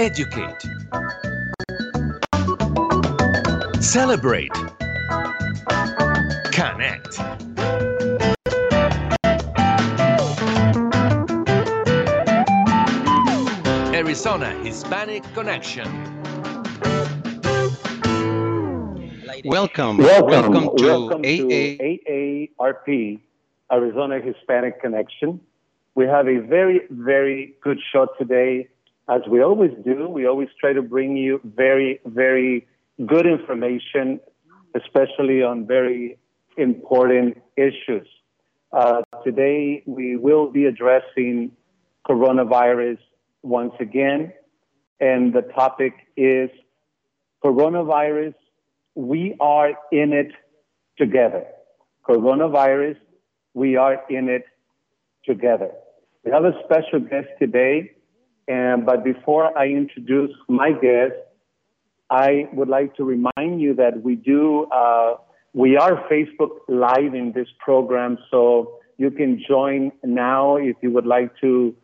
Educate. Celebrate. Connect. Arizona Hispanic Connection. Welcome. Welcome, Welcome to welcome AA. to AARP, Arizona Hispanic Connection. We have a very, very good show today. As we always do, we always try to bring you very, very good information, especially on very important issues. Uh, today, we will be addressing coronavirus once again, and the topic is coronavirus. We are in it together. Coronavirus, we are in it together. We have a special guest today, and but before I introduce my guest, I would like to remind you that we do uh, we are Facebook Live in this program, so you can join now if you would like to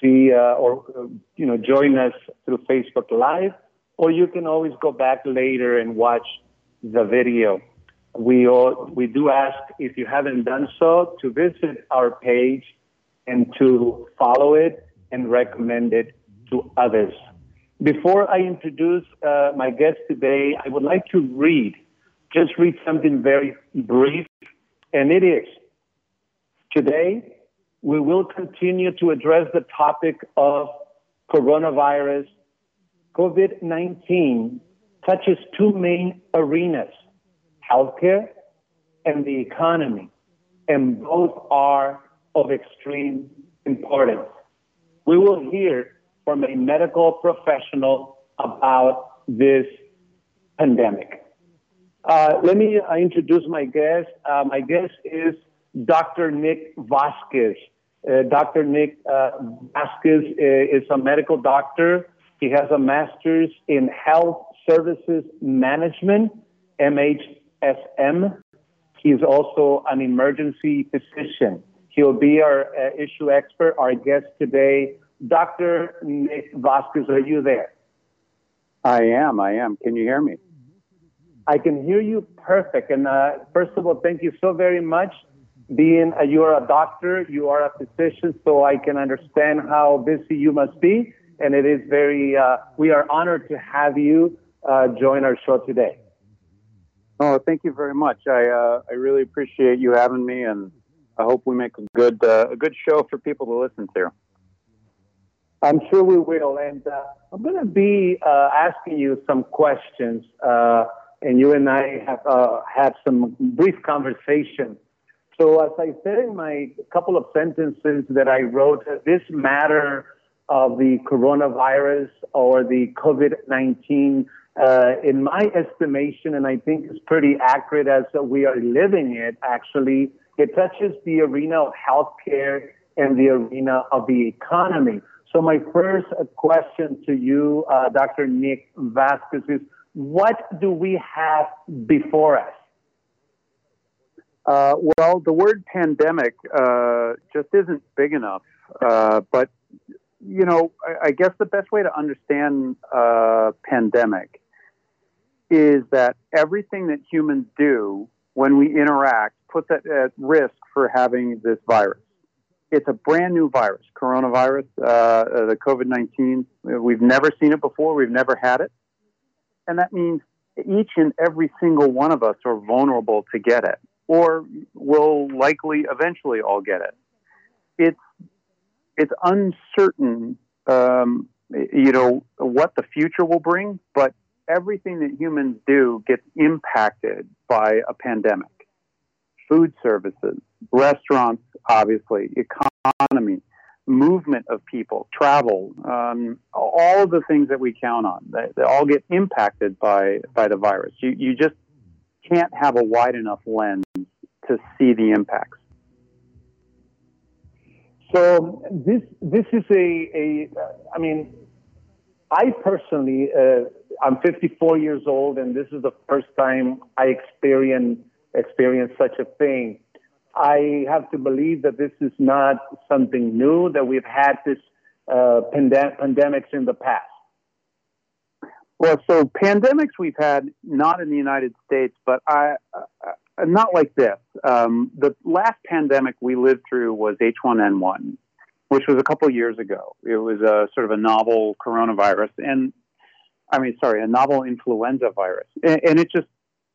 see uh, or uh, you know join us through Facebook Live, or you can always go back later and watch the video. We all, we do ask if you haven't done so to visit our page and to follow it and recommend it to others. Before I introduce uh, my guest today, I would like to read, just read something very brief, and it is today we will continue to address the topic of coronavirus. COVID 19 touches two main arenas healthcare and the economy, and both are of extreme importance. We will hear from a medical professional about this pandemic. Uh, let me uh, introduce my guest. Uh, my guest is Dr. Nick Vasquez. Uh, Dr. Nick uh, Vasquez uh, is a medical doctor. He has a master's in health services management, MHSM. He's also an emergency physician. He'll be our uh, issue expert, our guest today. Dr. Nick Vasquez, are you there? I am. I am. Can you hear me? I can hear you perfect. And uh, first of all, thank you so very much. Being a, you are a doctor, you are a physician, so I can understand how busy you must be. And it is very, uh, we are honored to have you uh, join our show today. Oh, thank you very much. I uh, I really appreciate you having me, and I hope we make a good uh, a good show for people to listen to. I'm sure we will. And uh, I'm going to be uh, asking you some questions, uh, and you and I have uh, had some brief conversation. So, as I said in my couple of sentences that I wrote, this matter of the coronavirus or the COVID 19, uh, in my estimation, and I think it's pretty accurate as we are living it, actually, it touches the arena of healthcare and the arena of the economy. So my first question to you, uh, Dr. Nick Vasquez, is what do we have before us? Uh, well, the word pandemic uh, just isn't big enough. Uh, but you know, I, I, guess the best way to understand uh, pandemic is that everything that humans do when we interact puts at, at risk for having this virus it's a brand new virus, coronavirus, uh, the COVID 19. We've never seen it before, we've never had it. And that means each and every single one of us are vulnerable to get it, or will likely eventually all get it. It's, it's uncertain, um, you know, what the future will bring, but everything that humans do gets impacted by a pandemic. Food services, restaurants, obviously, economy, movement of people, travel, um, all of the things that we count on, they, they, all get impacted by, by the virus. You, you just can't have a wide enough lens to see the impacts. So this this is a a I mean, I personally uh, I'm 54 years old, and this is the first time I experience experience such a thing. I have to believe that this is not something new, that we've had this uh, pandem- pandemics in the past. Well, so pandemics we've had not in the United States, but I, uh, not like this. Um, the last pandemic we lived through was H1N1, which was a couple years ago. It was a sort of a novel coronavirus, and I mean, sorry, a novel influenza virus, and, and it just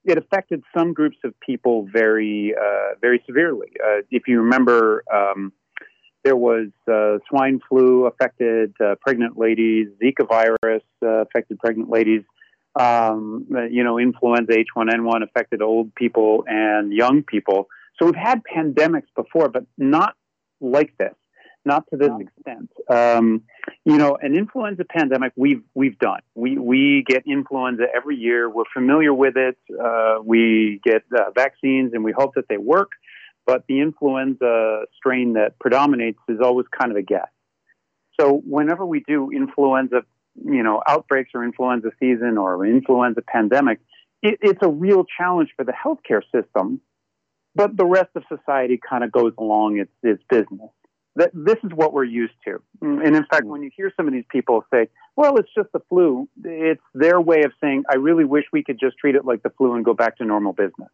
it affected some groups of people very, uh, very severely. Uh, if you remember. Um, there was uh, swine flu affected uh, pregnant ladies, Zika virus uh, affected pregnant ladies. Um, you know, influenza H1N1 affected old people and young people. So we've had pandemics before, but not like this, not to this extent. Um, you know, an influenza pandemic we've we've done. We we get influenza every year. We're familiar with it. Uh, we get uh, vaccines, and we hope that they work but the influenza strain that predominates is always kind of a guess. So whenever we do influenza, you know, outbreaks or influenza season or influenza pandemic, it, it's a real challenge for the healthcare system. But the rest of society kind of goes along its, its business. That this is what we're used to. And in fact, when you hear some of these people say, "Well, it's just the flu," it's their way of saying, "I really wish we could just treat it like the flu and go back to normal business."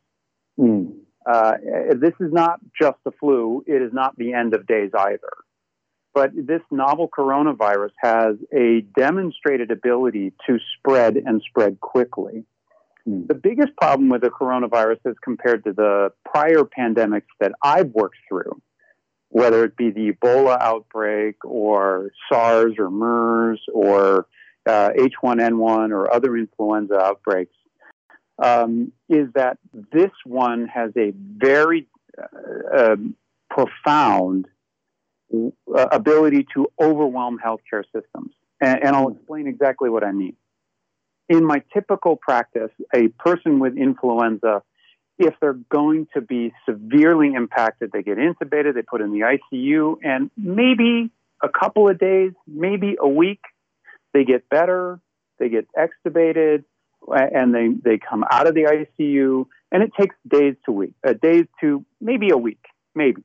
Mm. Uh, this is not just the flu. It is not the end of days either. But this novel coronavirus has a demonstrated ability to spread and spread quickly. Mm. The biggest problem with the coronavirus as compared to the prior pandemics that I've worked through, whether it be the Ebola outbreak or SARS or MERS or uh, H1N1 or other influenza outbreaks, um, is that this one has a very uh, um, profound uh, ability to overwhelm healthcare systems. And, and I'll explain exactly what I mean. In my typical practice, a person with influenza, if they're going to be severely impacted, they get intubated, they put in the ICU, and maybe a couple of days, maybe a week, they get better, they get extubated, and they, they come out of the ICU, and it takes days to week, uh, days to maybe a week, maybe.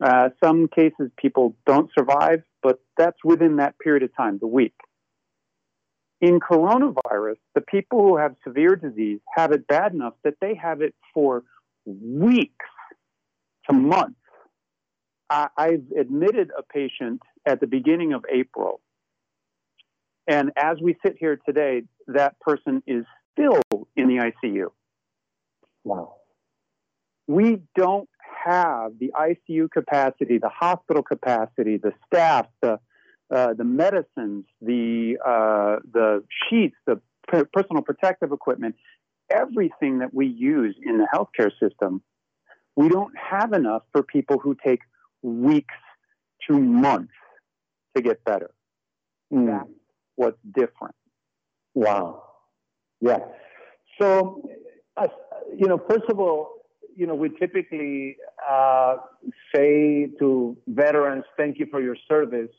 Uh, some cases people don't survive, but that's within that period of time, the week. In coronavirus, the people who have severe disease have it bad enough that they have it for weeks to months. I, I've admitted a patient at the beginning of April and as we sit here today, that person is still in the ICU. Wow. We don't have the ICU capacity, the hospital capacity, the staff, the uh, the medicines, the uh, the sheets, the personal protective equipment, everything that we use in the healthcare system. We don't have enough for people who take weeks to months to get better. Mm. That's what's different. Wow. Yeah. So, uh, you know, first of all, you know, we typically uh, say to veterans, thank you for your service.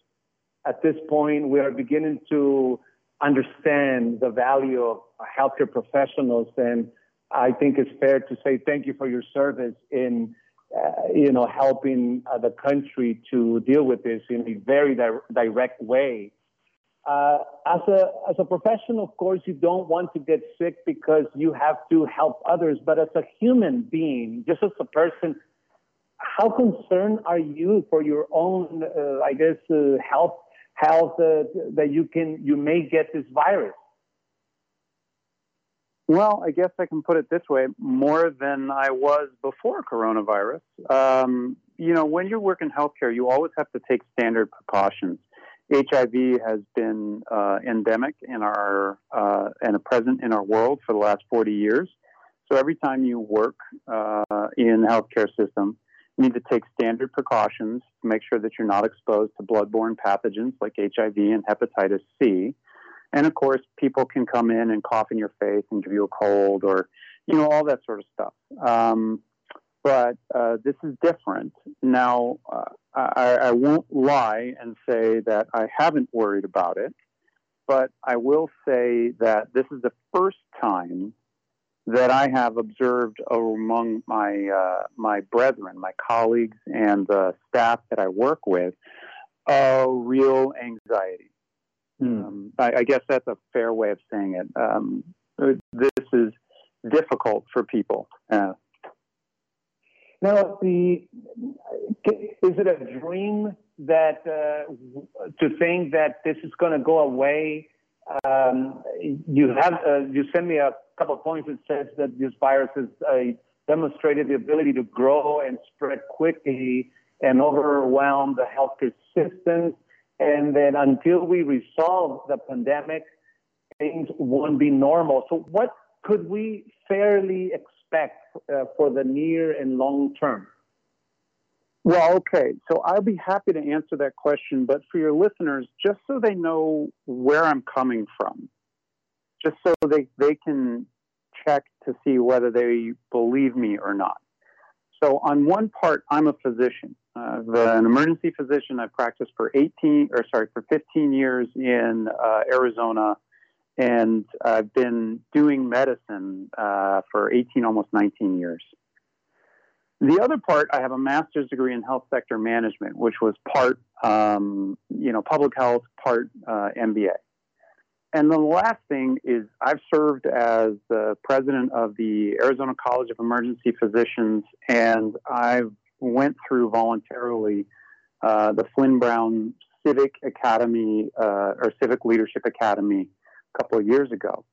At this point, we are beginning to understand the value of healthcare professionals. And I think it's fair to say thank you for your service in, uh, you know, helping uh, the country to deal with this in a very di- direct way uh, as a as a professional, of course, you don't want to get sick because you have to help others. But as a human being, just as a person, how concerned are you for your own, uh, I guess, uh, health health uh, that you can you may get this virus? Well, I guess I can put it this way: more than I was before coronavirus. Um, you know, when you work in healthcare, you always have to take standard precautions. HIV has been uh, endemic in our uh, and present in our world for the last 40 years. So every time you work uh, in healthcare system, you need to take standard precautions to make sure that you're not exposed to bloodborne pathogens like HIV and hepatitis C. And of course, people can come in and cough in your face and give you a cold or, you know, all that sort of stuff. Um, but uh, this is different. Now, uh, I, I, won't lie and say that I haven't worried about it, but I will say that this is the first time that I have observed among my uh, my brethren, my colleagues, and the staff that I work with, a real anxiety. Mm. Um, I, I, guess that's a fair way of saying it. Um, this is difficult for people. Uh, now, the is it a dream that uh, to think that this is going to go away? Um, you have uh, you sent me a couple of points that says that this virus has uh, demonstrated the ability to grow and spread quickly and overwhelm the healthcare systems. And then until we resolve the pandemic, things won't be normal. So, what could we fairly expect uh, for the near and long term? Well, okay. So I'll be happy to answer that question, but for your listeners, just so they know where I'm coming from, just so they, they can check to see whether they believe me or not. So on one part, I'm a physician. Uh, an emergency physician. I've practiced for 18, or sorry, for 15 years in uh, Arizona, and I've been doing medicine uh, for 18, almost 19 years. The other part, I have a master's degree in health sector management, which was part, um, you know, public health, part uh, MBA. And the last thing is, I've served as the president of the Arizona College of Emergency Physicians, and I've went through voluntarily uh, the Flinn-Brown Civic Academy uh, or Civic Leadership Academy a couple of years ago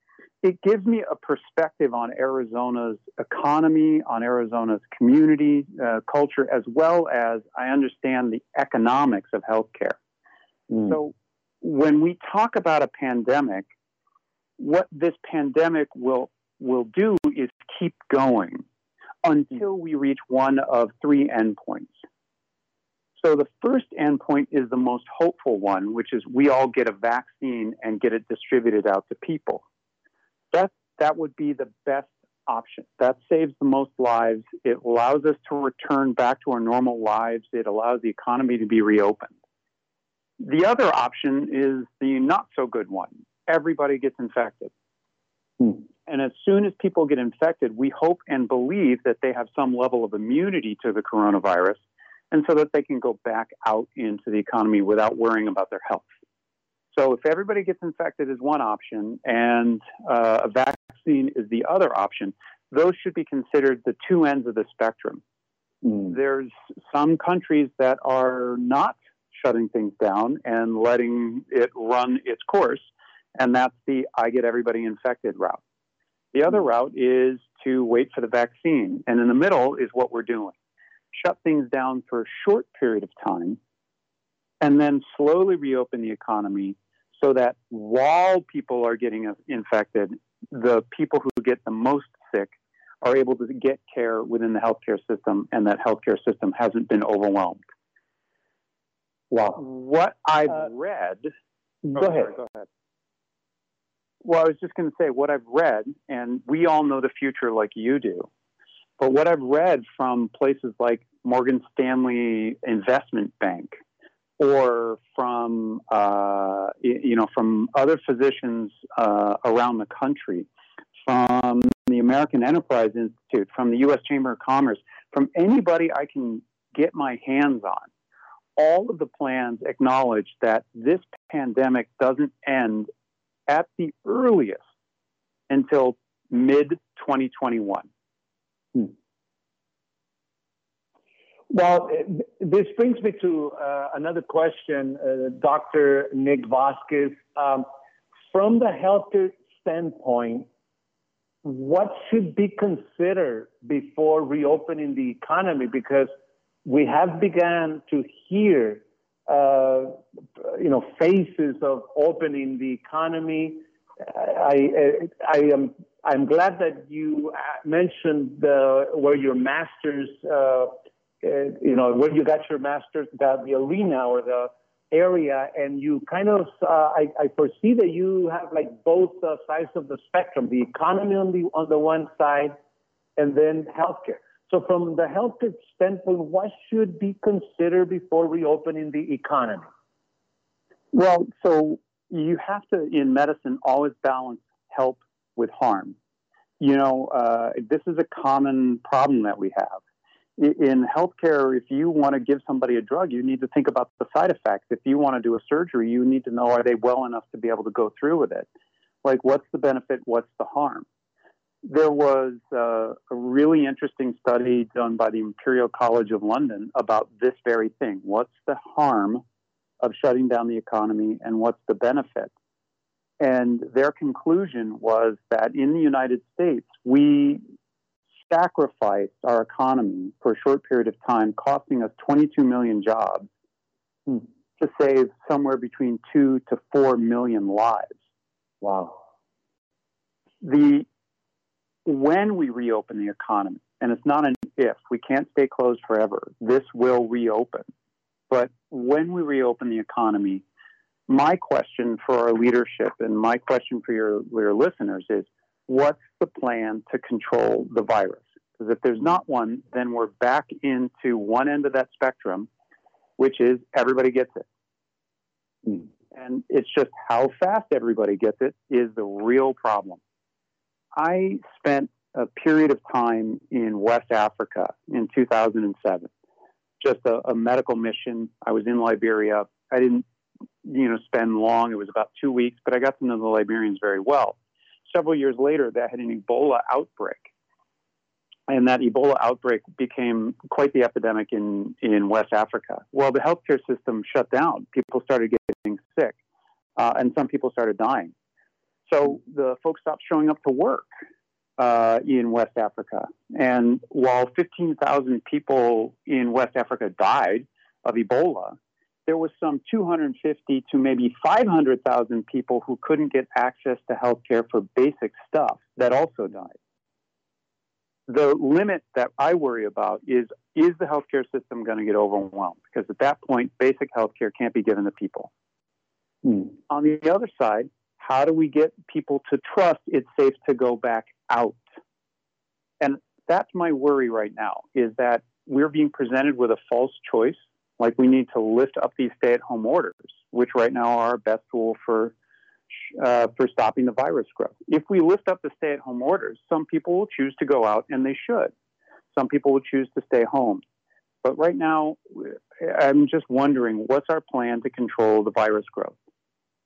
it gives me a perspective on Arizona's economy, on Arizona's community uh, culture, as well as I understand the economics of healthcare. Mm. So when we talk about a pandemic, what this pandemic will will do is keep going until we reach one of three endpoints. So the first endpoint is the most hopeful one, which is we all get a vaccine and get it distributed out to people that that would be the best option. That saves the most lives. It allows us to return back to our normal lives. It allows the economy to be reopened. The other option is the not so good one. Everybody gets infected. Hmm. And as soon as people get infected, we hope and believe that they have some level of immunity to the coronavirus and so that they can go back out into the economy without worrying about their health. So if everybody gets infected is one option and uh, a vaccine is the other option, those should be considered the two ends of the spectrum. Mm. There's some countries that are not shutting things down and letting it run its course, and that's the I get everybody infected route. The other mm. route is to wait for the vaccine, and in the middle is what we're doing. Shut things down for a short period of time and then slowly reopen the economy so that while people are getting infected, the people who get the most sick are able to get care within the healthcare system, and that healthcare system hasn't been overwhelmed. Wow. What I've uh, read. Go, oh, ahead. go ahead. Well, I was just going to say what I've read, and we all know the future like you do. But what I've read from places like Morgan Stanley Investment Bank or from uh, you know from other physicians uh, around the country, from the American Enterprise Institute, from the U.S. Chamber of Commerce, from anybody I can get my hands on. All of the plans acknowledge that this pandemic doesn't end at the earliest until mid 2021. Hmm. Well, this brings me to uh, another question, uh, Dr. Nick Vasquez. Um, from the healthcare standpoint, what should be considered before reopening the economy? Because we have begun to hear, uh, you know, phases of opening the economy. I, I, I am I'm glad that you uh, mentioned the, where your master's uh, you know, where you got your master's, the, the arena or the area, and you kind of, uh, I, I foresee that you have like both uh, sides of the spectrum, the economy on the on the one side, and then healthcare. So, from the healthcare standpoint, what should be considered before reopening the economy? Well, so you have to, in medicine, always balance help with harm. You know, uh, this is a common problem that we have in healthcare, if you want to give somebody a drug, you need to think about the side effects. If you want to do a surgery, you need to know are they well enough to be able to go through with it? Like, what's the benefit? What's the harm? There was uh, a really interesting study done by the Imperial College of London about this very thing. What's the harm of shutting down the economy and what's the benefit? And their conclusion was that in the United States, we sacrificed our economy for a short period of time, costing us 22 million jobs hmm. to save somewhere between two to four million lives. Wow. The when we reopen the economy, and it's not an if, we can't stay closed forever. This will reopen. But when we reopen the economy, my question for our leadership and my question for your, your listeners is what's the plan to control the virus? Because if there's not one, then we're back into one end of that spectrum, which is everybody gets it. Hmm. And it's just how fast everybody gets it is the real problem. I spent a period of time in West Africa in 2007, just a, a medical mission. I was in Liberia. I didn't you know, spend long. It was about two weeks, but I got to know the Liberians very well. Several years later, they had an Ebola outbreak. And that Ebola outbreak became quite the epidemic in, in West Africa. Well, the healthcare system shut down. People started getting sick, uh, and some people started dying. So the folks stopped showing up to work uh, in West Africa. And while 15,000 people in West Africa died of Ebola, there was some 250 to maybe 500,000 people who couldn't get access to health care for basic stuff that also died. The limit that I worry about is is the healthcare system going to get overwhelmed? Because at that point, basic healthcare can't be given to people. Hmm. On the other side, how do we get people to trust it's safe to go back out? And that's my worry right now is that we're being presented with a false choice like we need to lift up these stay-at-home orders, which right now are our best tool for uh, for stopping the virus growth. If we lift up the stay-at-home orders, some people will choose to go out, and they should. Some people will choose to stay home. But right now, I'm just wondering what's our plan to control the virus growth?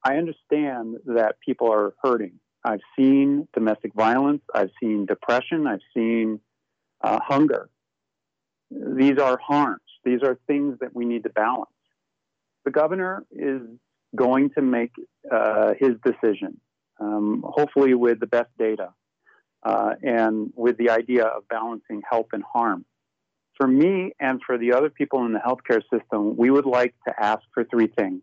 I understand that people are hurting. I've seen domestic violence, I've seen depression, I've seen uh, hunger. These are harms. These are things that we need to balance. The governor is going to make uh, his decision, um, hopefully with the best data uh, and with the idea of balancing help and harm. For me and for the other people in the healthcare system, we would like to ask for three things.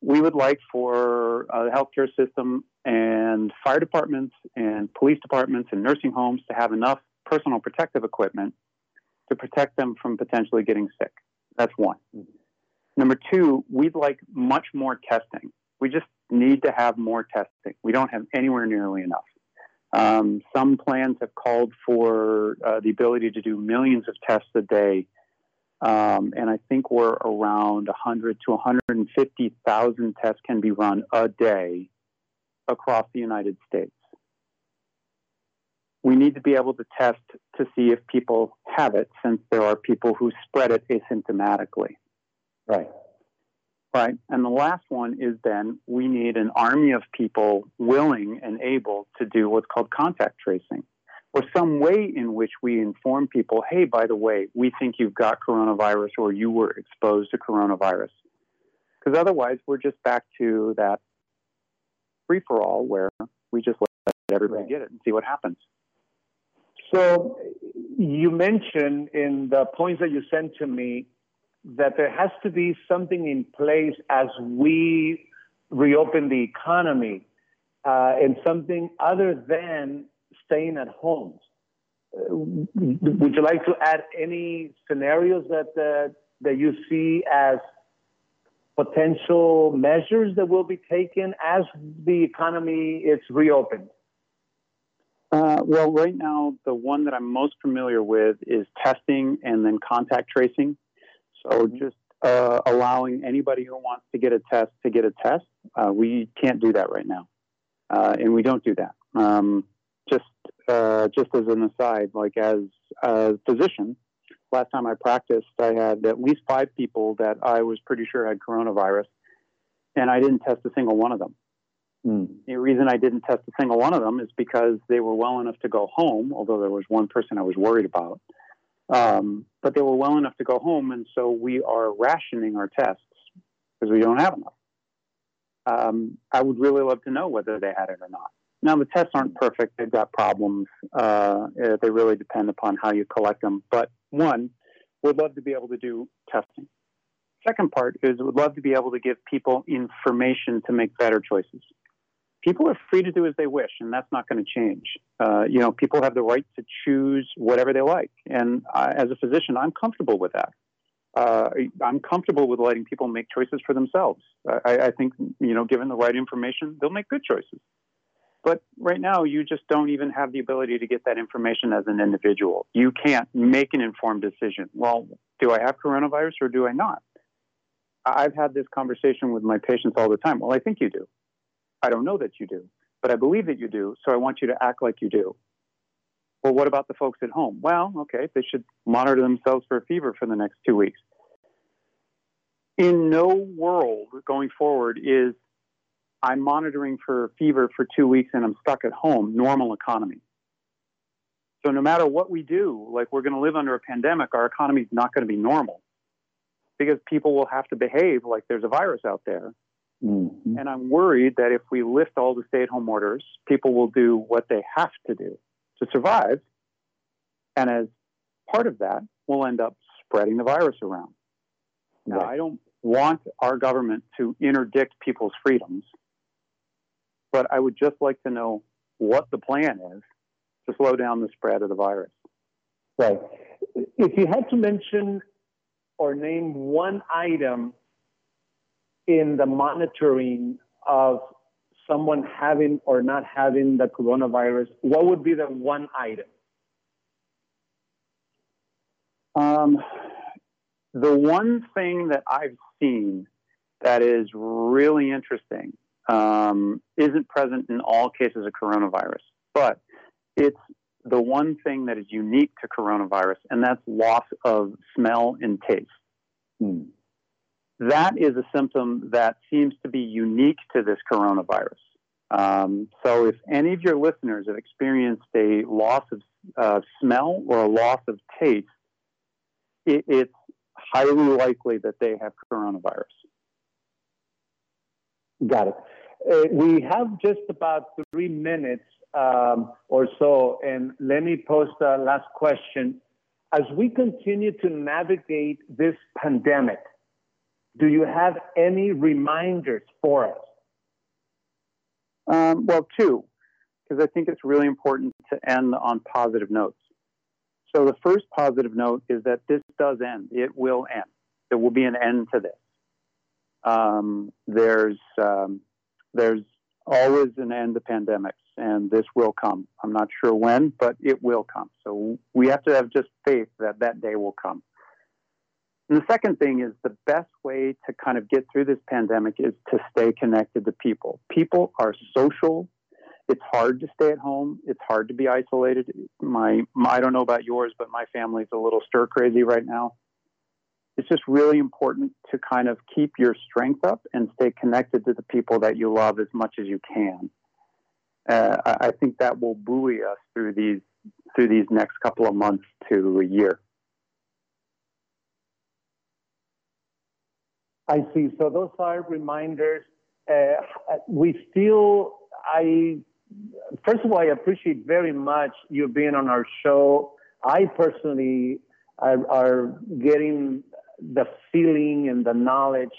We would like for uh, the healthcare system and fire departments and police departments and nursing homes to have enough personal protective equipment to protect them from potentially getting sick. That's one. Number two, we'd like much more testing. We just need to have more testing. We don't have anywhere nearly enough. Um, some plans have called for uh, the ability to do millions of tests a day. Um, and I think we're around 100 to 150,000 tests can be run a day across the United States we need to be able to test to see if people have it since there are people who spread it asymptomatically. Right. Right. And the last one is then we need an army of people willing and able to do what's called contact tracing or some way in which we inform people, hey, by the way, we think you've got coronavirus or you were exposed to coronavirus. Because otherwise, we're just back to that free for all where we just let everybody right. get it and see what happens. So you mentioned in the points that you sent to me that there has to be something in place as we reopen the economy uh, and something other than staying at home. Uh, would you like to add any scenarios that uh, that you see as potential measures that will be taken as the economy is reopened? Uh, well, right now, the one that I'm most familiar with is testing and then contact tracing. So mm-hmm. just uh, allowing anybody who wants to get a test to get a test. Uh, we can't do that right now, uh, and we don't do that. Um, just uh, just as an aside, like as a physician, last time I practiced, I had at least five people that I was pretty sure had coronavirus, and I didn't test a single one of them. Mm. The reason I didn't test a single one of them is because they were well enough to go home, although there was one person I was worried about. Um, but they were well enough to go home, and so we are rationing our tests because we don't have enough. Um, I would really love to know whether they had it or not. Now, the tests aren't perfect, they've got problems. Uh, they really depend upon how you collect them. But one, would love to be able to do testing. Second part is would love to be able to give people information to make better choices people are free to do as they wish, and that's not going to change. Uh, you know, people have the right to choose whatever they like, and I, as a physician, I'm comfortable with that. Uh, I'm comfortable with letting people make choices for themselves. I, I think, you know, given the right information, they'll make good choices. But right now, you just don't even have the ability to get that information as an individual. You can't make an informed decision. Well, do I have coronavirus or do I not? I've had this conversation with my patients all the time. Well, I think you do. I don't know that you do, but I believe that you do, so I want you to act like you do. Well, what about the folks at home? Well, okay, they should monitor themselves for a fever for the next two weeks. In no world going forward is I'm monitoring for fever for two weeks and I'm stuck at home, normal economy. So no matter what we do, like we're going to live under a pandemic, our economy is not going to be normal because people will have to behave like there's a virus out there Mm-hmm. And I'm worried that if we lift all the stay at home orders, people will do what they have to do to survive. And as part of that, we'll end up spreading the virus around. Now, right. I don't want our government to interdict people's freedoms, but I would just like to know what the plan is to slow down the spread of the virus. Right. If you had to mention or name one item in the monitoring of someone having or not having the coronavirus, what would be the one item? Um, the one thing that I've seen that is really interesting um, isn't present in all cases of coronavirus, but it's the one thing that is unique to coronavirus, and that's loss of smell and taste. Hmm that is a symptom that seems to be unique to this coronavirus. Um, so, if any of your listeners have experienced a loss of uh, smell or a loss of taste, it, it's highly likely that they have coronavirus. Got it. Uh, we have just about three minutes um, or so, and let me post a last question. As we continue to navigate this pandemic, do you have any reminders for us? Um, well, two, because I think it's really important to end on positive notes. So the first positive note is that this does end. It will end. There will be an end to this. Um, there's um, there's always an end to pandemics, and this will come. I'm not sure when, but it will come. So we have to have just faith that that day will come. And the second thing is the best way to kind of get through this pandemic is to stay connected to people. People are social. It's hard to stay at home. It's hard to be isolated. My, my I don't know about yours, but my family's a little stir crazy right now. It's just really important to kind of keep your strength up and stay connected to the people that you love as much as you can. Uh, I think that will buoy us through these through these next couple of months to a year. I see. So those are reminders. Uh, we still, I, first of all, I appreciate very much you being on our show. I personally are, are getting the feeling and the knowledge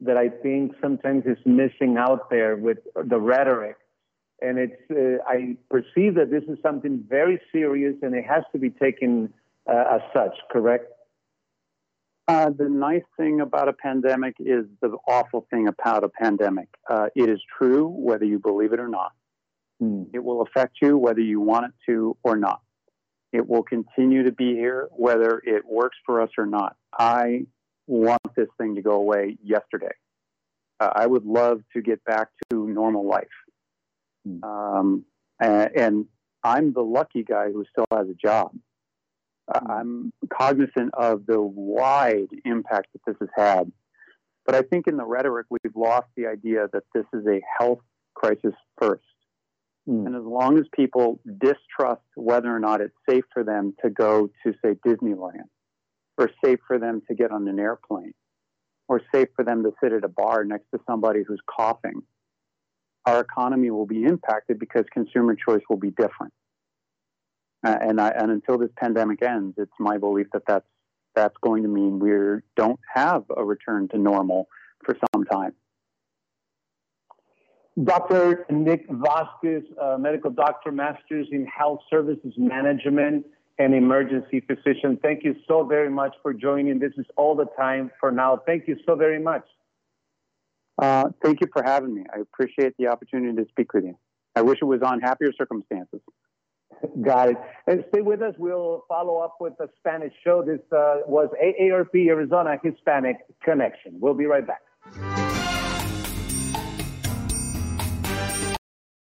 that I think sometimes is missing out there with the rhetoric. And it's, uh, I perceive that this is something very serious and it has to be taken uh, as such, correct? Uh, the nice thing about a pandemic is the awful thing about a pandemic. Uh, it is true whether you believe it or not. Mm. It will affect you whether you want it to or not. It will continue to be here whether it works for us or not. I want this thing to go away yesterday. Uh, I would love to get back to normal life. Mm. Um, and, and I'm the lucky guy who still has a job. Mm-hmm. I'm cognizant of the wide impact that this has had. But I think in the rhetoric, we've lost the idea that this is a health crisis first. Mm. And as long as people distrust whether or not it's safe for them to go to, say, Disneyland, or safe for them to get on an airplane, or safe for them to sit at a bar next to somebody who's coughing, our economy will be impacted because consumer choice will be different. Uh, and, I, and until this pandemic ends, it's my belief that that's that's going to mean we don't have a return to normal for some time. Dr. Nick Vasquez, uh, medical doctor, master's in health services management and emergency physician. Thank you so very much for joining. This is all the time for now. Thank you so very much. Uh, thank you for having me. I appreciate the opportunity to speak with you. I wish it was on happier circumstances. Got it. And stay with us. We'll follow up with the Spanish show. This uh, was AARP Arizona Hispanic Connection. We'll be right back.